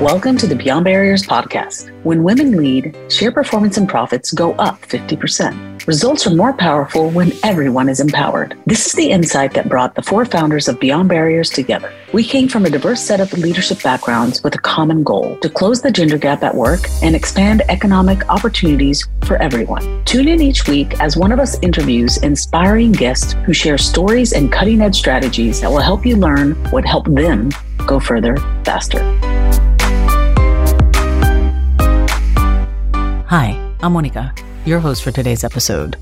Welcome to the Beyond Barriers podcast. When women lead, share performance and profits go up 50%. Results are more powerful when everyone is empowered. This is the insight that brought the four founders of Beyond Barriers together. We came from a diverse set of leadership backgrounds with a common goal to close the gender gap at work and expand economic opportunities for everyone. Tune in each week as one of us interviews inspiring guests who share stories and cutting edge strategies that will help you learn what helped them go further faster. Hi, I'm Monica, your host for today's episode.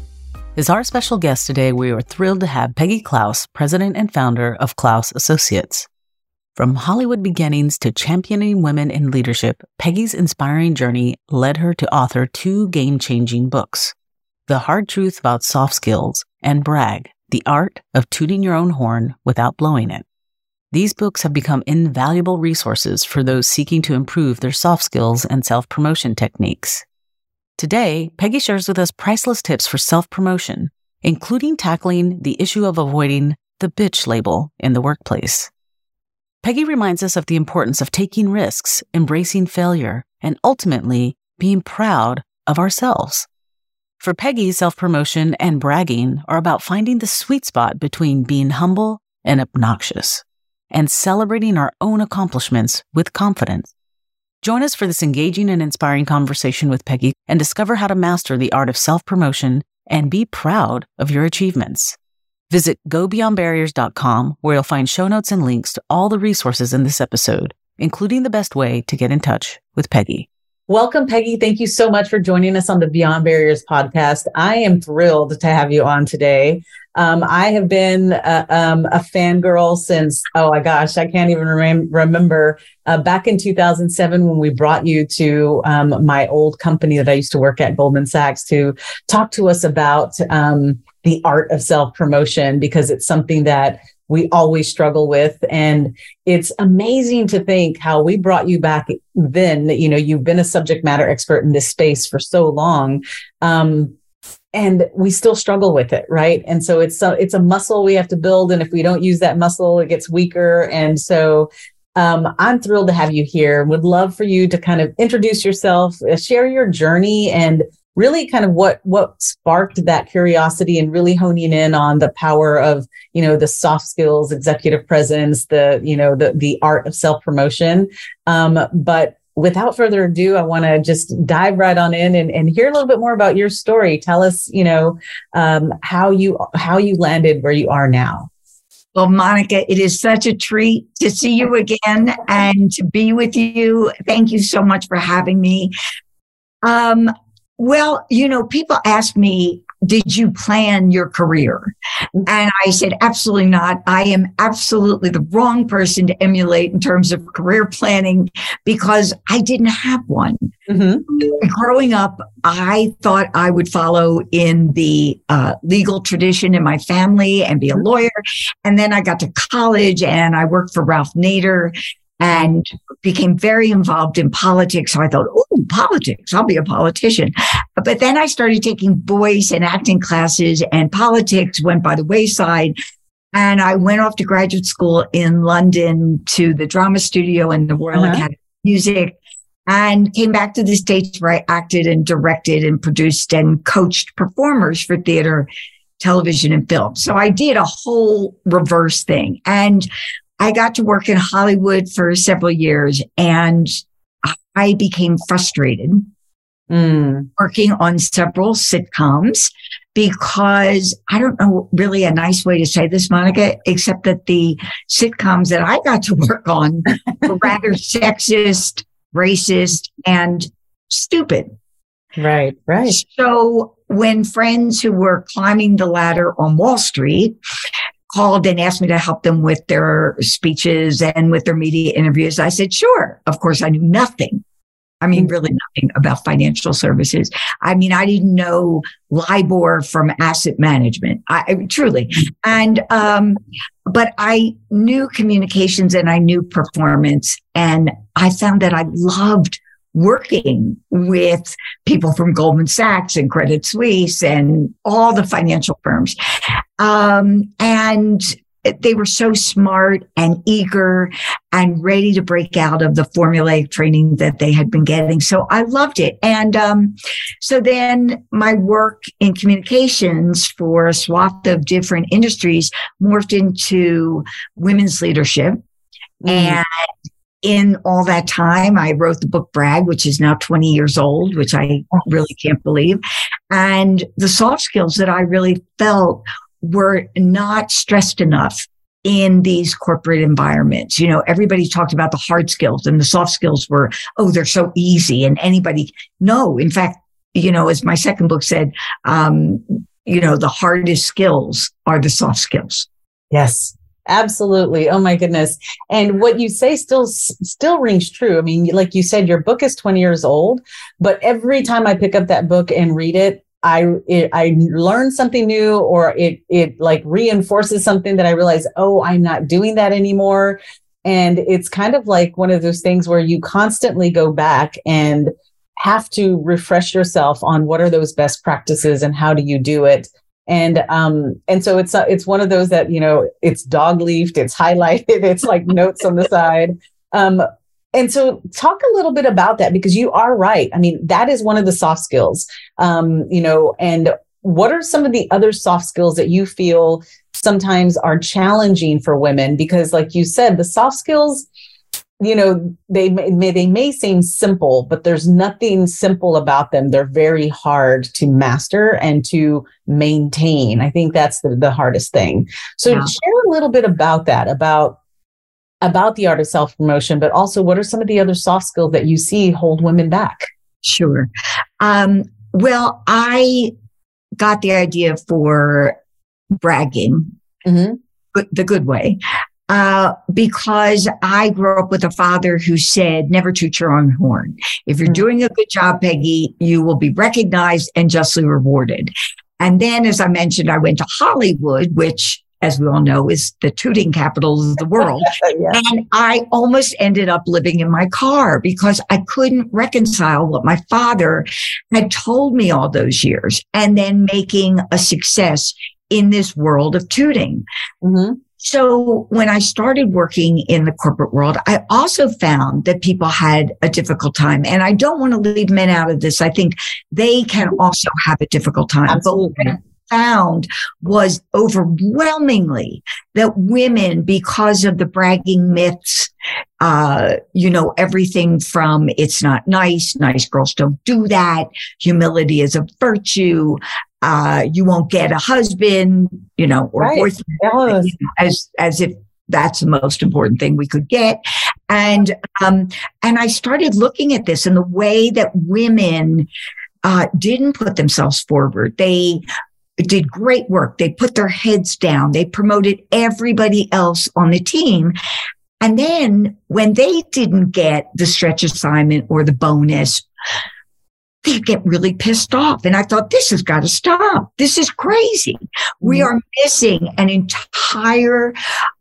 As our special guest today, we are thrilled to have Peggy Klaus, president and founder of Klaus Associates. From Hollywood beginnings to championing women in leadership, Peggy's inspiring journey led her to author two game changing books The Hard Truth About Soft Skills and Brag, The Art of Tooting Your Own Horn Without Blowing It. These books have become invaluable resources for those seeking to improve their soft skills and self promotion techniques. Today, Peggy shares with us priceless tips for self promotion, including tackling the issue of avoiding the bitch label in the workplace. Peggy reminds us of the importance of taking risks, embracing failure, and ultimately being proud of ourselves. For Peggy, self promotion and bragging are about finding the sweet spot between being humble and obnoxious and celebrating our own accomplishments with confidence. Join us for this engaging and inspiring conversation with Peggy and discover how to master the art of self promotion and be proud of your achievements. Visit gobeyondbarriers.com where you'll find show notes and links to all the resources in this episode, including the best way to get in touch with Peggy. Welcome, Peggy. Thank you so much for joining us on the Beyond Barriers podcast. I am thrilled to have you on today. Um, I have been uh, um, a fangirl since, oh my gosh, I can't even rem- remember uh, back in 2007 when we brought you to um, my old company that I used to work at, Goldman Sachs, to talk to us about um, the art of self promotion because it's something that we always struggle with. And it's amazing to think how we brought you back then. You know, you've been a subject matter expert in this space for so long. Um, and we still struggle with it right? And so it's a, it's a muscle we have to build and if we don't use that muscle it gets weaker. And so um, i'm thrilled to have you here. Would love for you to kind of introduce yourself uh, share your journey and really kind of what what sparked that curiosity and really honing in on the power of you know the soft skills executive presence the you know the the art of self promotion um, but without further ado i want to just dive right on in and, and hear a little bit more about your story tell us you know um, how you how you landed where you are now well, Monica, it is such a treat to see you again and to be with you. Thank you so much for having me. Um, well, you know, people ask me, did you plan your career? And I said, absolutely not. I am absolutely the wrong person to emulate in terms of career planning because I didn't have one. Mm-hmm. Growing up, I thought I would follow in the uh, legal tradition in my family and be a lawyer. And then I got to college and I worked for Ralph Nader and became very involved in politics. So I thought, oh, politics, I'll be a politician. But then I started taking voice and acting classes, and politics went by the wayside. And I went off to graduate school in London to the drama studio and the Royal uh-huh. Academy of Music and came back to the States where I acted and directed and produced and coached performers for theater, television, and film. So I did a whole reverse thing. And I got to work in Hollywood for several years and I became frustrated mm. working on several sitcoms because I don't know really a nice way to say this, Monica, except that the sitcoms that I got to work on were rather sexist, racist, and stupid. Right, right. So when friends who were climbing the ladder on Wall Street called and asked me to help them with their speeches and with their media interviews. I said, sure. Of course, I knew nothing. I mean, mm-hmm. really nothing about financial services. I mean, I didn't know LIBOR from asset management. I truly. And, um, but I knew communications and I knew performance. And I found that I loved working with people from Goldman Sachs and Credit Suisse and all the financial firms. Um, and they were so smart and eager and ready to break out of the formulaic training that they had been getting. So I loved it. And um, so then my work in communications for a swath of different industries morphed into women's leadership. Mm. And in all that time, I wrote the book Brag, which is now 20 years old, which I really can't believe. And the soft skills that I really felt were not stressed enough in these corporate environments. You know, everybody talked about the hard skills and the soft skills were, oh, they're so easy and anybody. No, in fact, you know, as my second book said, um, you know, the hardest skills are the soft skills. Yes. Absolutely. Oh my goodness. And what you say still still rings true. I mean, like you said your book is 20 years old, but every time I pick up that book and read it, I it, I learn something new or it it like reinforces something that I realize, "Oh, I'm not doing that anymore." And it's kind of like one of those things where you constantly go back and have to refresh yourself on what are those best practices and how do you do it and um and so it's uh, it's one of those that you know it's dog leafed it's highlighted it's like notes on the side. Um and so talk a little bit about that because you are right. I mean that is one of the soft skills um you know and what are some of the other soft skills that you feel sometimes are challenging for women? Because like you said the soft skills you know they may they may seem simple but there's nothing simple about them. They're very hard to master and to maintain. I think that's the, the hardest thing. So share a little bit about that about about the art of self promotion but also what are some of the other soft skills that you see hold women back? Sure. Um, well i got the idea for bragging. Mm-hmm. the good way uh, because I grew up with a father who said, never toot your own horn. If you're mm. doing a good job, Peggy, you will be recognized and justly rewarded. And then, as I mentioned, I went to Hollywood, which as we all know, is the tooting capital of the world. yeah. And I almost ended up living in my car because I couldn't reconcile what my father had told me all those years and then making a success in this world of tooting. Mm-hmm. So when I started working in the corporate world, I also found that people had a difficult time. And I don't want to leave men out of this. I think they can also have a difficult time. Absolutely. But what I found was overwhelmingly that women, because of the bragging myths, uh, you know, everything from it's not nice, nice girls don't do that, humility is a virtue, uh, you won't get a husband, you know, or right. boyfriend, yes. you know, as as if that's the most important thing we could get. And um, and I started looking at this and the way that women uh, didn't put themselves forward. They did great work. They put their heads down. They promoted everybody else on the team. And then when they didn't get the stretch assignment or the bonus, they get really pissed off. And I thought, this has got to stop. This is crazy. We mm-hmm. are missing an entire,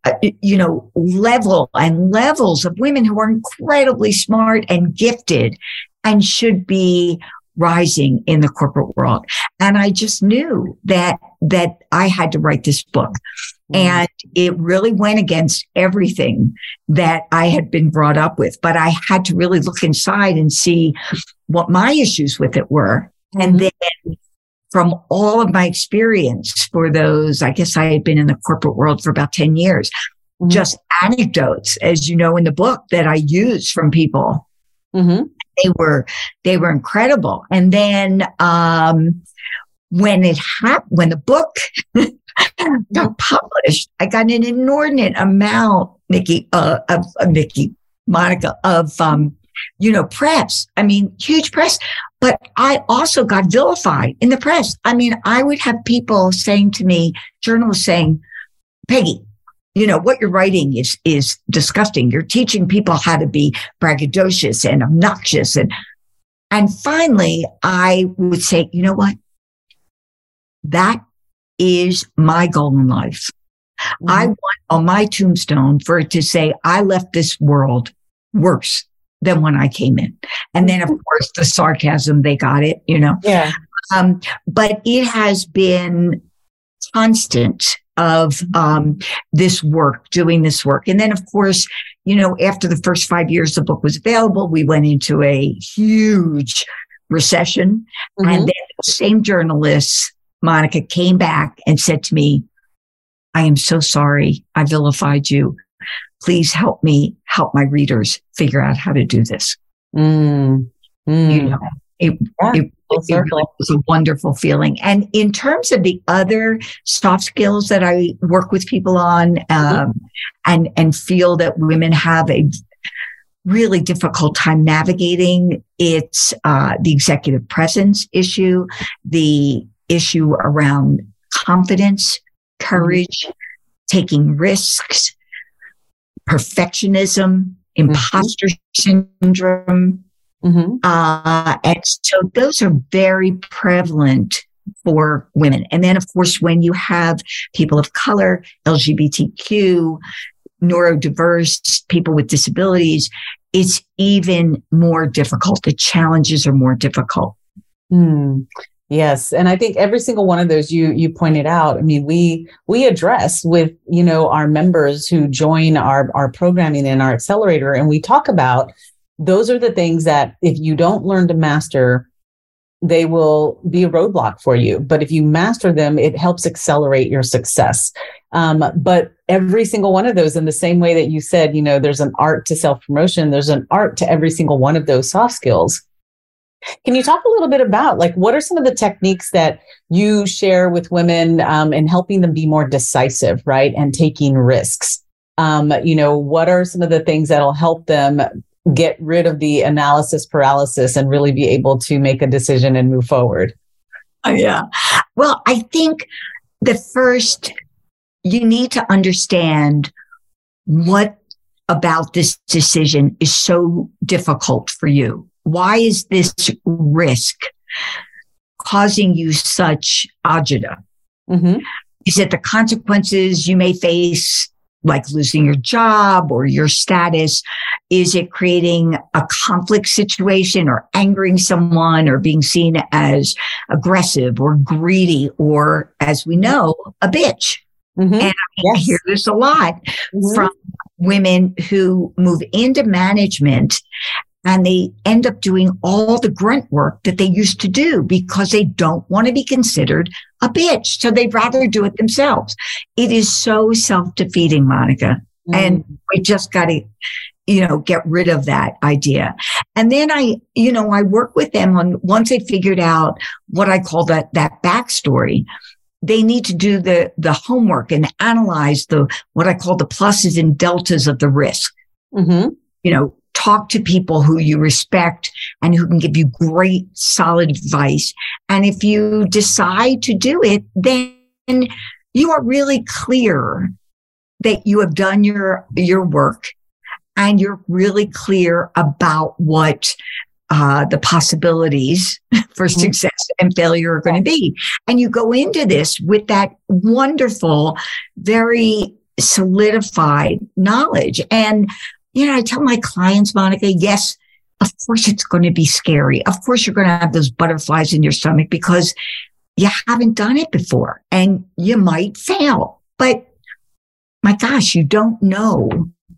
uh, you know, level and levels of women who are incredibly smart and gifted and should be rising in the corporate world. And I just knew that, that I had to write this book. And it really went against everything that I had been brought up with. But I had to really look inside and see what my issues with it were. And mm-hmm. then from all of my experience for those, I guess I had been in the corporate world for about 10 years, mm-hmm. just anecdotes, as you know, in the book that I used from people. Mm-hmm. They were, they were incredible. And then, um, when it happened, when the book got published, I got an inordinate amount, Nikki, uh, of, of Nikki, Monica, of, um, you know, press. I mean, huge press. But I also got vilified in the press. I mean, I would have people saying to me, journalists saying, Peggy, you know, what you're writing is, is disgusting. You're teaching people how to be braggadocious and obnoxious. And, and finally I would say, you know what? That is my goal in life. Mm-hmm. I want on my tombstone for it to say, I left this world worse than when I came in. And then, of mm-hmm. course, the sarcasm, they got it, you know? Yeah. Um, but it has been constant of um, this work, doing this work. And then, of course, you know, after the first five years the book was available, we went into a huge recession. Mm-hmm. And then the same journalists, Monica, came back and said to me, I am so sorry I vilified you. Please help me help my readers figure out how to do this. Mm. Mm. You know, it, yeah, it, it was a wonderful feeling. And in terms of the other soft skills that I work with people on, um, mm-hmm. and and feel that women have a really difficult time navigating, it's uh, the executive presence issue, the issue around confidence, courage, taking risks, perfectionism, imposter mm-hmm. syndrome Mm-hmm. Uh, and so those are very prevalent for women. And then, of course, when you have people of color, LGBTQ, neurodiverse, people with disabilities, it's even more difficult. The challenges are more difficult. Mm. Yes, and I think every single one of those you you pointed out. I mean, we we address with you know our members who join our our programming in our accelerator, and we talk about those are the things that if you don't learn to master, they will be a roadblock for you. But if you master them, it helps accelerate your success. Um, but every single one of those, in the same way that you said, you know, there's an art to self promotion, there's an art to every single one of those soft skills. Can you talk a little bit about like what are some of the techniques that you share with women um, in helping them be more decisive, right, and taking risks? Um, you know, what are some of the things that'll help them get rid of the analysis paralysis and really be able to make a decision and move forward? Oh, yeah. Well, I think the first, you need to understand what about this decision is so difficult for you. Why is this risk causing you such agita? Mm-hmm. Is it the consequences you may face like losing your job or your status? Is it creating a conflict situation or angering someone or being seen as aggressive or greedy or, as we know, a bitch? Mm-hmm. And yes. I hear this a lot mm-hmm. from women who move into management and they end up doing all the grunt work that they used to do because they don't want to be considered a bitch. So they'd rather do it themselves. It is so self defeating, Monica. Mm. And we just got to, you know, get rid of that idea. And then I, you know, I work with them on once they figured out what I call that, that backstory they need to do the the homework and analyze the what I call the pluses and deltas of the risk. Mm-hmm. You know, talk to people who you respect and who can give you great, solid advice. And if you decide to do it, then you are really clear that you have done your, your work and you're really clear about what uh, the possibilities for mm-hmm. success and failure are going to be. And you go into this with that wonderful, very solidified knowledge. And you know, I tell my clients, Monica, yes, of course it's going to be scary. Of course you're going to have those butterflies in your stomach because you haven't done it before and you might fail. But my gosh, you don't know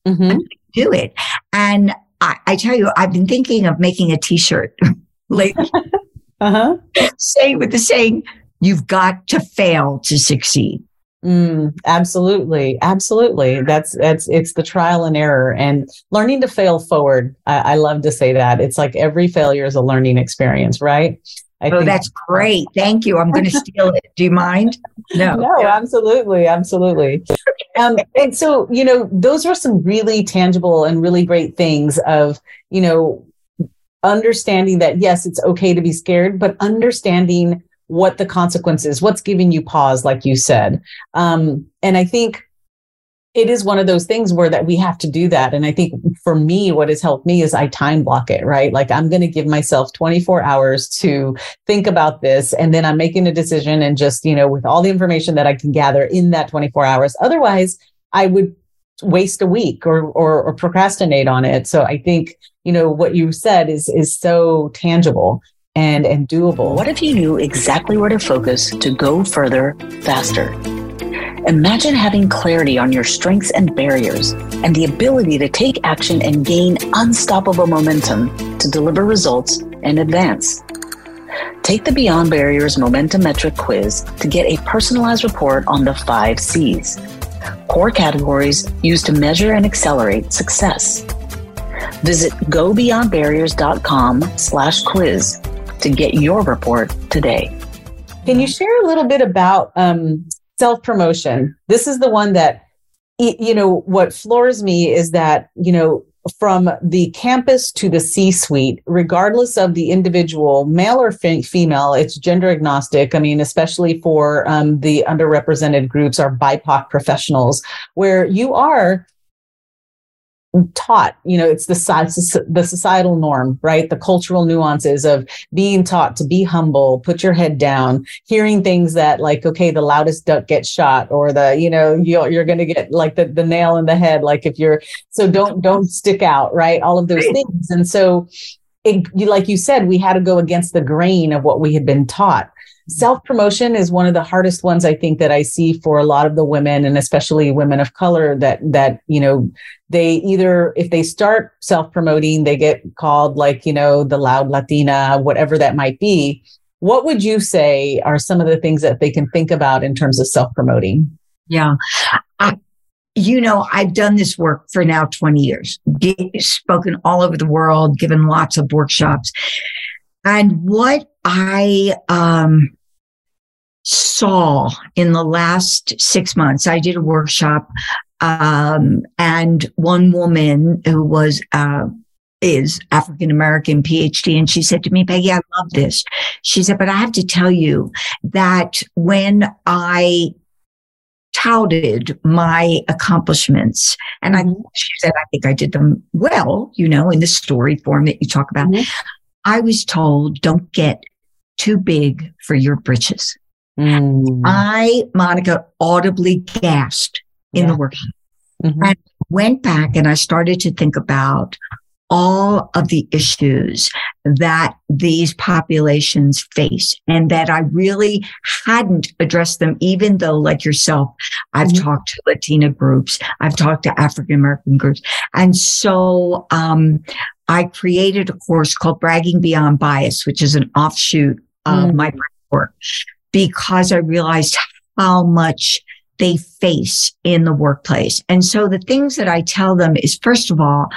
mm-hmm. do it. And I, I, tell you, I've been thinking of making a t-shirt lately. uh-huh. Say with the saying, you've got to fail to succeed. Mm, absolutely, absolutely. That's that's it's the trial and error and learning to fail forward. I, I love to say that it's like every failure is a learning experience, right? I oh, that's great. Thank you. I'm going to steal it. Do you mind? No. No, absolutely, absolutely. Um, and so you know, those are some really tangible and really great things of you know understanding that yes, it's okay to be scared, but understanding what the consequences, what's giving you pause, like you said. Um, and I think it is one of those things where that we have to do that. And I think for me, what has helped me is I time block it, right? Like I'm going to give myself 24 hours to think about this. And then I'm making a decision and just, you know, with all the information that I can gather in that 24 hours. Otherwise, I would waste a week or, or, or procrastinate on it. So I think, you know, what you said is, is so tangible and, and doable. What if you knew exactly where to focus to go further faster? Imagine having clarity on your strengths and barriers and the ability to take action and gain unstoppable momentum to deliver results and advance. Take the Beyond Barriers Momentum Metric quiz to get a personalized report on the five C's, core categories used to measure and accelerate success. Visit gobeyondbarriers.com slash quiz to get your report today. Can you share a little bit about um, self promotion? This is the one that, you know, what floors me is that, you know, from the campus to the C suite, regardless of the individual, male or female, it's gender agnostic. I mean, especially for um, the underrepresented groups or BIPOC professionals, where you are taught you know it's the the societal norm right? The cultural nuances of being taught to be humble put your head down hearing things that like okay the loudest duck gets shot or the you know you're, you're going to get like the, the nail in the head like if you're so don't don't stick out right? All of those things. And so it, like you said we had to go against the grain of what we had been taught self promotion is one of the hardest ones i think that i see for a lot of the women and especially women of color that that you know they either if they start self promoting they get called like you know the loud latina whatever that might be. What would you say are some of the things that they can think about in terms of self promoting yeah. I, you know i've done this work for now 20 years spoken all over the world given lots of workshops. And what I um, saw in the last six months. I did a workshop, um, and one woman who was, uh, is African American PhD. And she said to me, Peggy, I love this. She said, but I have to tell you that when I touted my accomplishments and I, mm-hmm. she said, I think I did them well, you know, in the story form that you talk about. Mm-hmm. I was told, don't get too big for your britches. Mm. I, Monica, audibly gasped in yeah. the workshop. Mm-hmm. And went back and I started to think about all of the issues that these populations face and that I really hadn't addressed them, even though, like yourself, I've mm-hmm. talked to Latina groups, I've talked to African American groups. And so, um, I created a course called Bragging Beyond Bias, which is an offshoot of mm. my work because I realized how much they face in the workplace. And so the things that I tell them is, first of all,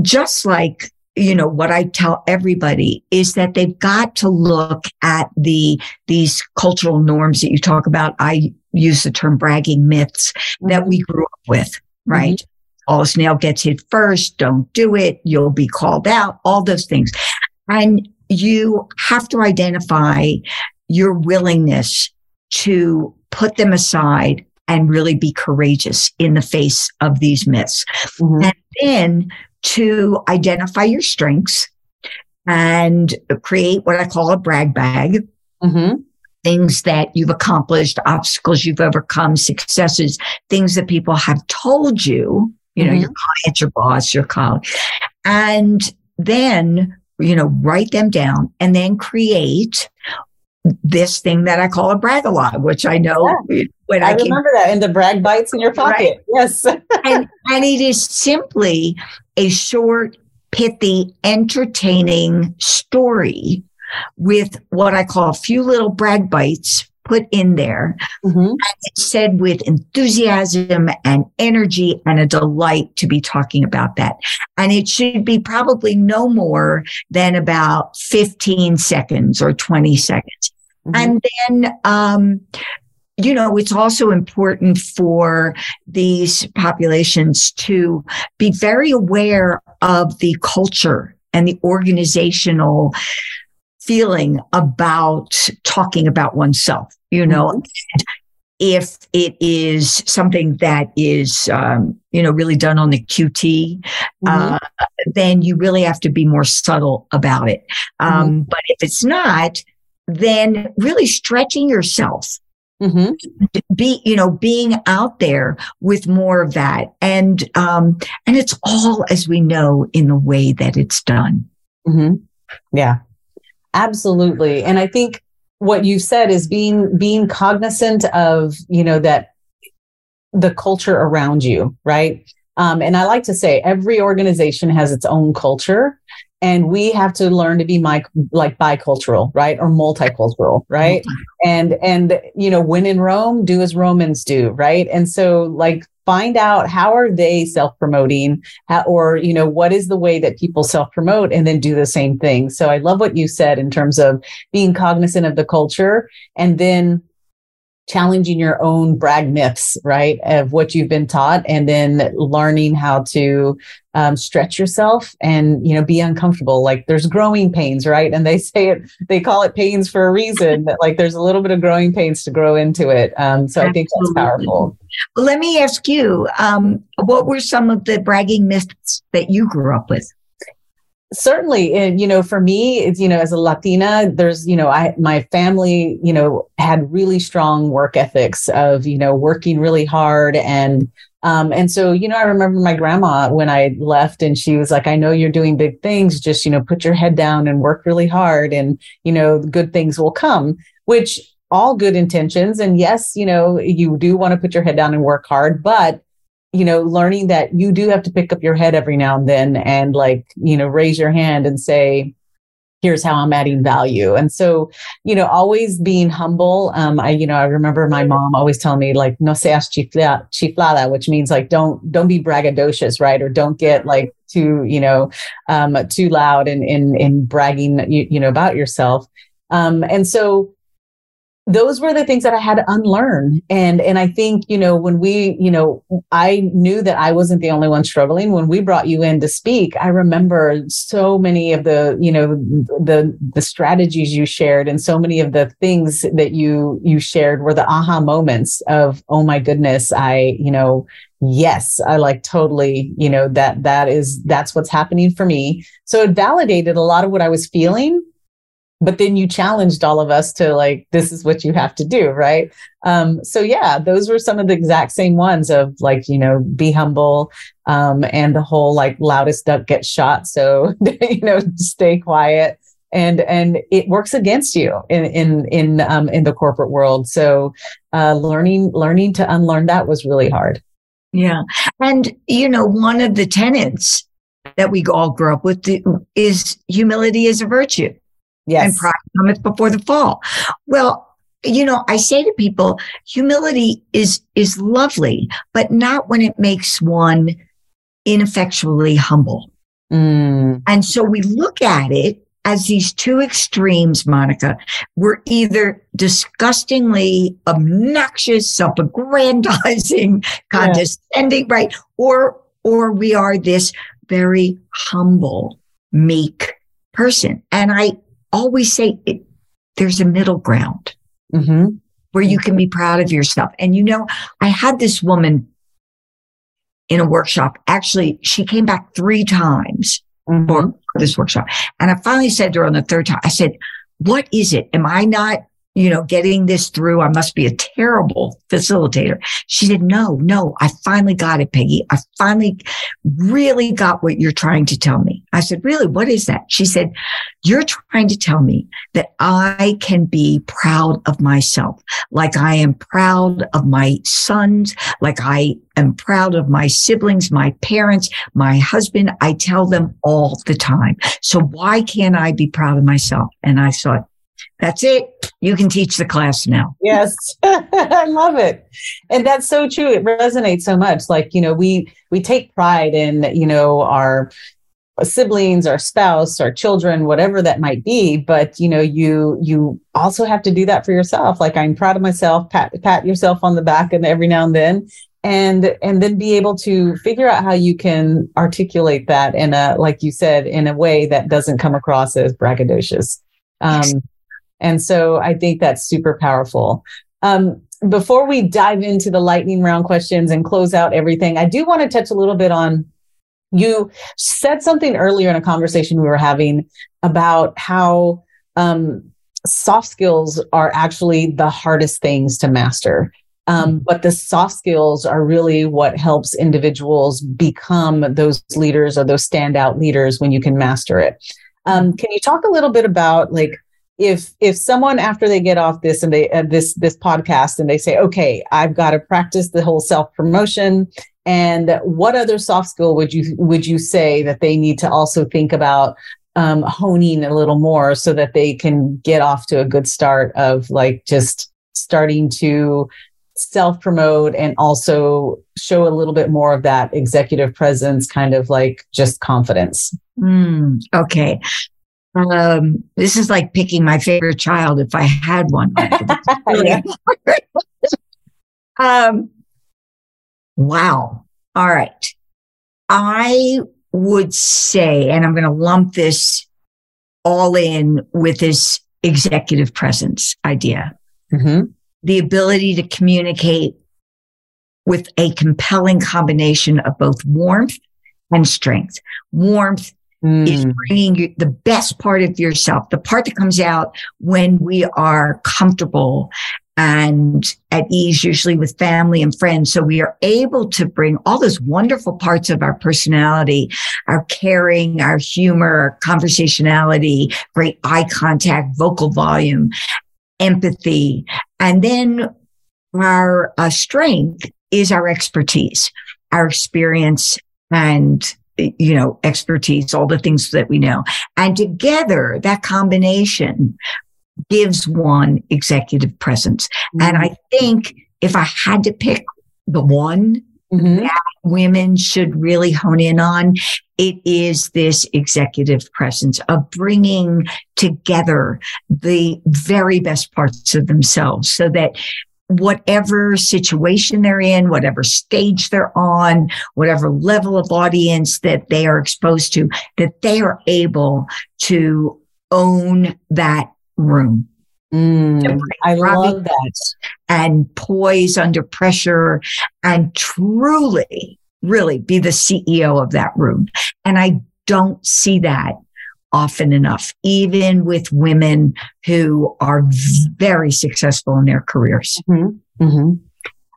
just like you know what i tell everybody is that they've got to look at the these cultural norms that you talk about i use the term bragging myths that we grew up with mm-hmm. right mm-hmm. all snail gets hit first don't do it you'll be called out all those things and you have to identify your willingness to put them aside and really be courageous in the face of these myths. Mm-hmm. And then to identify your strengths and create what I call a brag bag. Mm-hmm. Things that you've accomplished, obstacles you've overcome, successes, things that people have told you, you know, mm-hmm. your client, your boss, your colleague. And then, you know, write them down and then create this thing that I call a bragologue, which I know yeah. when I, I remember that in the brag bites in your pocket. Right. Yes. and, and it is simply a short, pithy, entertaining story with what I call a few little brag bites put in there. Mm-hmm. And it's said with enthusiasm and energy and a delight to be talking about that. And it should be probably no more than about 15 seconds or 20 seconds. Mm-hmm. And then, um, you know, it's also important for these populations to be very aware of the culture and the organizational feeling about talking about oneself, you know. Mm-hmm. If it is something that is, um, you know, really done on the QT, mm-hmm. uh, then you really have to be more subtle about it. Um, mm-hmm. But if it's not, then really stretching yourself. Mm-hmm. Be, you know, being out there with more of that. And, um, and it's all, as we know, in the way that it's done. Mm-hmm. Yeah, absolutely. And I think what you said is being, being cognizant of, you know, that the culture around you, right? Um, and I like to say every organization has its own culture and we have to learn to be my, like bicultural right? Or multicultural right? And and you know when in rome do as romans do right? And so like find out how are they self-promoting? Or you know what is the way that people self-promote and then do the same thing? So i love what you said in terms of being cognizant of the culture and then challenging your own brag myths, right? Of what you've been taught and then learning how to um, stretch yourself and, you know, be uncomfortable. Like there's growing pains, right? And they say it, they call it pains for a reason that like there's a little bit of growing pains to grow into it. Um, so Absolutely. I think that's powerful. Well, let me ask you, um, what were some of the bragging myths that you grew up with? Certainly and you know for me it's you know as a latina there's you know i my family you know had really strong work ethics of you know working really hard and um and so you know i remember my grandma when i left and she was like i know you're doing big things just you know put your head down and work really hard and you know good things will come which all good intentions and yes you know you do want to put your head down and work hard but you know, learning that you do have to pick up your head every now and then and like, you know, raise your hand and say, here's how I'm adding value. And so, you know, always being humble. Um, I, you know, I remember my mom always telling me like, no seas chiflada, which means like, don't, don't be braggadocious, right? Or don't get like too, you know, um, too loud in, in, in bragging, you, you know, about yourself. Um, and so, those were the things that I had to unlearn. And, and I think, you know, when we, you know, I knew that I wasn't the only one struggling. When we brought you in to speak, I remember so many of the, you know, the, the strategies you shared and so many of the things that you, you shared were the aha moments of, oh my goodness, I, you know, yes, I like totally, you know, that, that is, that's what's happening for me. So it validated a lot of what I was feeling but then you challenged all of us to like this is what you have to do right? Um, so yeah those were some of the exact same ones of like you know be humble um, and the whole like loudest duck gets shot so you know stay quiet. And and it works against you in in in um, in the corporate world. So uh, learning learning to unlearn that was really hard. Yeah. And you know one of the tenets that we all grew up with is humility is a virtue Yes. And pride cometh before the fall. Well, you know, I say to people, humility is, is lovely, but not when it makes one ineffectually humble. Mm. And so we look at it as these two extremes, Monica. We're either disgustingly obnoxious, self-aggrandizing, condescending, right? Or, or we are this very humble, meek person. And I, always say it, there's a middle ground mm-hmm. where you can be proud of yourself. And you know, I had this woman in a workshop. Actually, she came back three times mm-hmm. for this workshop. And I finally said to her on the third time, I said, what is it? Am I not you know, getting this through. I must be a terrible facilitator. She said, no, no, I finally got it, Peggy. I finally really got what you're trying to tell me. I said, really? What is that? She said, you're trying to tell me that I can be proud of myself, like I am proud of my sons, like I am proud of my siblings, my parents, my husband. I tell them all the time. So why can't I be proud of myself? And I thought, that's it. You can teach the class now. Yes. I love it. And that's so true. It resonates so much. Like, you know, we we take pride in, you know, our siblings, our spouse, our children, whatever that might be, but you know, you you also have to do that for yourself. Like I'm proud of myself, pat pat yourself on the back and every now and then and and then be able to figure out how you can articulate that in a like you said in a way that doesn't come across as braggadocious um, and so I think that's super powerful. Um, before we dive into the lightning round questions and close out everything, I do want to touch a little bit on you said something earlier in a conversation we were having about how um, soft skills are actually the hardest things to master. Um, but the soft skills are really what helps individuals become those leaders or those standout leaders when you can master it. Um, can you talk a little bit about like if if someone after they get off this and they uh, this this podcast and they say okay i've got to practice the whole self promotion and what other soft skill would you would you say that they need to also think about um, honing a little more so that they can get off to a good start of like just starting to self promote and also show a little bit more of that executive presence, kind of like just confidence. Mm, okay. Um, this is like picking my favorite child if I had one. um, wow. All right. I would say, and I'm going to lump this all in with this executive presence idea. Mm-hmm. The ability to communicate with a compelling combination of both warmth and strength. Warmth mm. is bringing you the best part of yourself, the part that comes out when we are comfortable and at ease, usually with family and friends. So we are able to bring all those wonderful parts of our personality, our caring, our humor, our conversationality, great eye contact, vocal volume, empathy. And then our uh, strength is our expertise, our experience and you know, expertise, all the things that we know. And together, that combination gives one executive presence. Mm-hmm. And I think if I had to pick the one mm-hmm. that women should really hone in on, it is this executive presence of bringing together the very best parts of themselves so that whatever situation they're in, whatever stage they're on, whatever level of audience that they are exposed to, that they are able to own that room. Mm, I love that. And poise under pressure and truly, really be the CEO of that room. And I don't see that often enough, even with women who are very successful in their careers. Mm-hmm. Mm-hmm.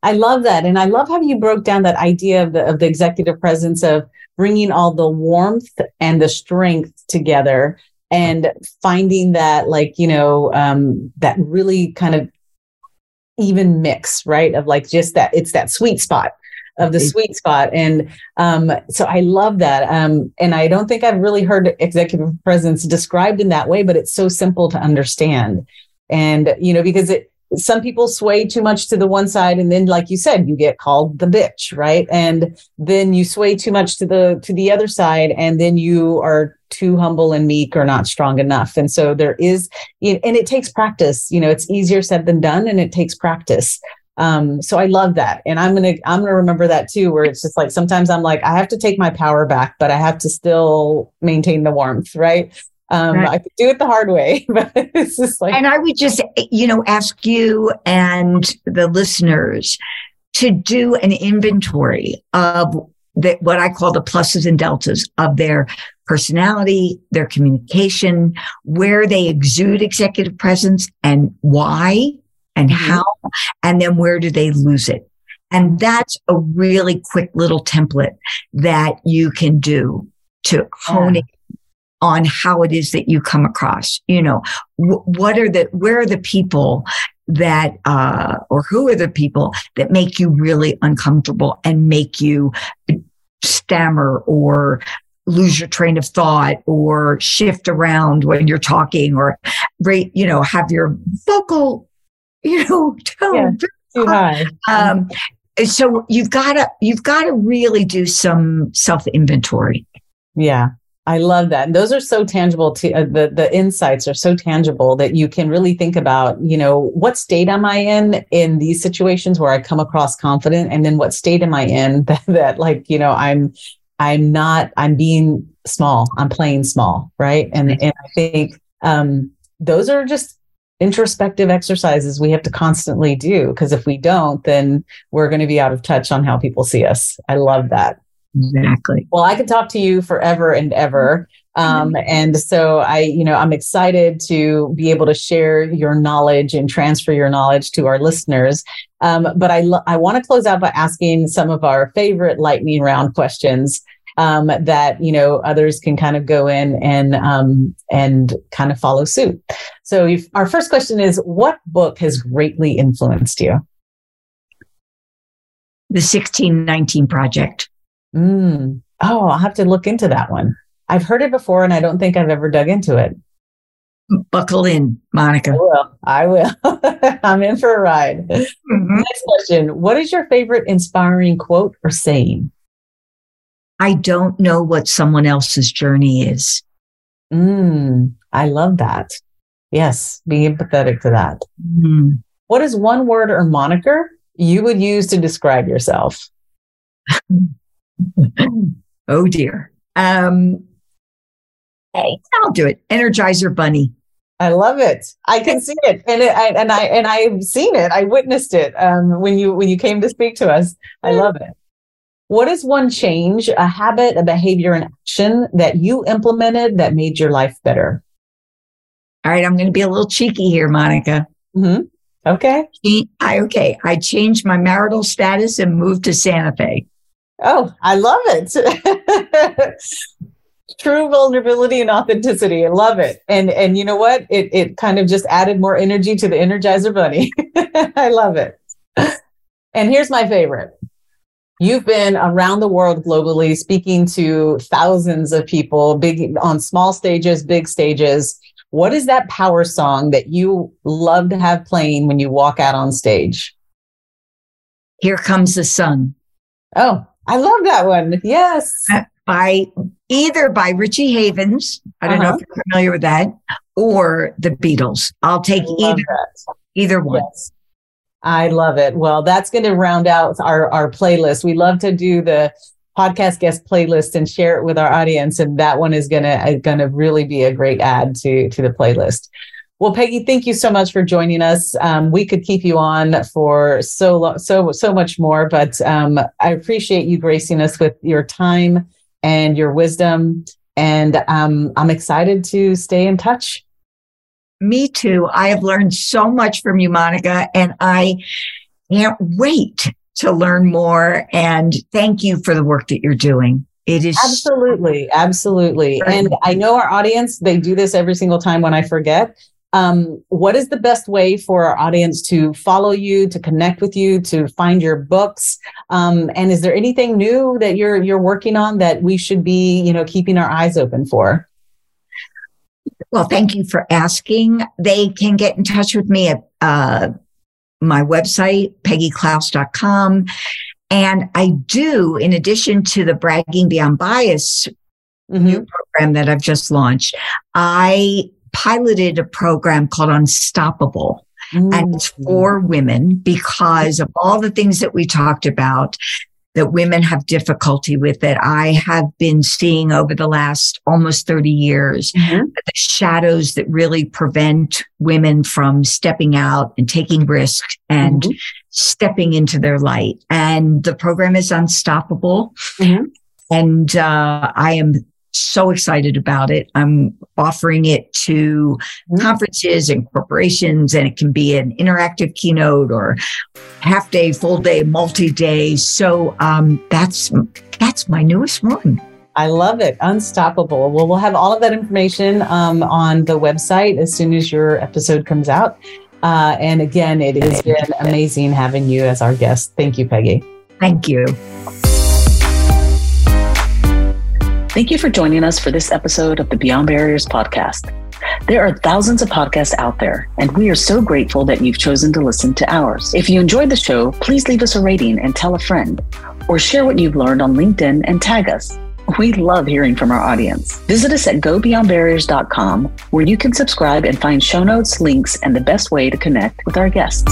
I love that. And I love how you broke down that idea of the, of the executive presence of bringing all the warmth and the strength together and finding that like you know um, that really kind of even mix right of like just that it's that sweet spot of the sweet spot. And um, so i love that um, and i don't think i've really heard executive presence described in that way but it's so simple to understand. And you know because it some people sway too much to the one side and then like you said you get called the bitch right? And then you sway too much to the to the other side and then you are too humble and meek or not strong enough. And so there is and it takes practice you know it's easier said than done and it takes practice um, so I love that. And I'm going to, I'm going to remember that too, where it's just like, sometimes I'm like, I have to take my power back, but I have to still maintain the warmth. Right. Um, right. I could do it the hard way, but it's just like. And I would just, you know, ask you and the listeners to do an inventory of the, what I call the pluses and deltas of their personality, their communication, where they exude executive presence and why and mm-hmm. how, and then where do they lose it? And that's a really quick little template that you can do to hone yeah. it on how it is that you come across. You know, what are the, where are the people that, uh, or who are the people that make you really uncomfortable and make you stammer or lose your train of thought or shift around when you're talking or rate, you know, have your vocal, you know, tone yeah, too high. Um, so you've got to, you've got to really do some self inventory. Yeah. I love that. And those are so tangible to uh, the the insights are so tangible that you can really think about, you know, what state am I in in these situations where I come across confident and then what state am I in that, that like, you know, I'm I'm not I'm being small. I'm playing small, right? And and I think um those are just introspective exercises we have to constantly do because if we don't then we're going to be out of touch on how people see us. I love that. Exactly. Well, I could talk to you forever and ever. Um, and so I, you know, I'm excited to be able to share your knowledge and transfer your knowledge to our listeners. Um, but I, lo- I want to close out by asking some of our favorite lightning round questions. Um, that you know others can kind of go in and um, and kind of follow suit. So, our first question is, what book has greatly influenced you? The 1619 Project. Mm. Oh, I'll have to look into that one. I've heard it before, and I don't think I've ever dug into it. Buckle in, Monica. I will. I will. I'm in for a ride. Mm-hmm. Next question What is your favorite inspiring quote or saying? I don't know what someone else's journey is. Mm, I love that. Yes, being empathetic to that. Mm. What is one word or moniker you would use to describe yourself? oh dear. Um, hey, I'll do it. Energizer bunny. I love it. I can see it, and it, I, and I and I've seen it. I witnessed it um, when you when you came to speak to us. I love it. What is one change, a habit, a behavior, an action that you implemented that made your life better? All right, I'm going to be a little cheeky here, Monica. Mm-hmm. Okay. I okay. I changed my marital status and moved to Santa Fe. Oh, I love it. True vulnerability and authenticity. I love it. And and you know what? It it kind of just added more energy to the Energizer Bunny. I love it. And here's my favorite. You've been around the world globally speaking to thousands of people, big on small stages, big stages. What is that power song that you love to have playing when you walk out on stage? Here comes the sun. Oh, I love that one. Yes. Uh, by either by Richie Havens. I don't uh-huh. know if you're familiar with that, or the Beatles. I'll take either that. either one. Yes. I love it. Well, that's going to round out our our playlist. We love to do the podcast guest playlist and share it with our audience, and that one is gonna uh, gonna really be a great add to to the playlist. Well, Peggy, thank you so much for joining us. Um, we could keep you on for so lo- so so much more, but um, I appreciate you gracing us with your time and your wisdom, and um, I'm excited to stay in touch. Me too. I have learned so much from you, Monica, and I can't wait to learn more. And thank you for the work that you're doing. It is absolutely, absolutely. And I know our audience, they do this every single time when I forget. Um, what is the best way for our audience to follow you, to connect with you, to find your books? Um, and is there anything new that you're you're working on that we should be, you know, keeping our eyes open for? Well, thank you for asking. They can get in touch with me at uh, my website, peggyklaus.com. And I do, in addition to the Bragging Beyond Bias mm-hmm. new program that I've just launched, I piloted a program called Unstoppable. Mm-hmm. And it's for women because of all the things that we talked about that women have difficulty with that I have been seeing over the last almost 30 years. Mm-hmm. The shadows that really prevent women from stepping out and taking risks and mm-hmm. stepping into their light. And the program is unstoppable. Mm-hmm. And uh, I am so excited about it. I'm offering it to mm-hmm. conferences and corporations, and it can be an interactive keynote or half day, full day, multi day. So um, that's that's my newest one. I love it. Unstoppable. Well, we'll have all of that information um, on the website as soon as your episode comes out. Uh, and again, it has been amazing having you as our guest. Thank you, Peggy. Thank you. Thank you for joining us for this episode of the Beyond Barriers podcast. There are thousands of podcasts out there, and we are so grateful that you've chosen to listen to ours. If you enjoyed the show, please leave us a rating and tell a friend, or share what you've learned on LinkedIn and tag us. We love hearing from our audience. Visit us at gobeyondbarriers.com, where you can subscribe and find show notes, links, and the best way to connect with our guests.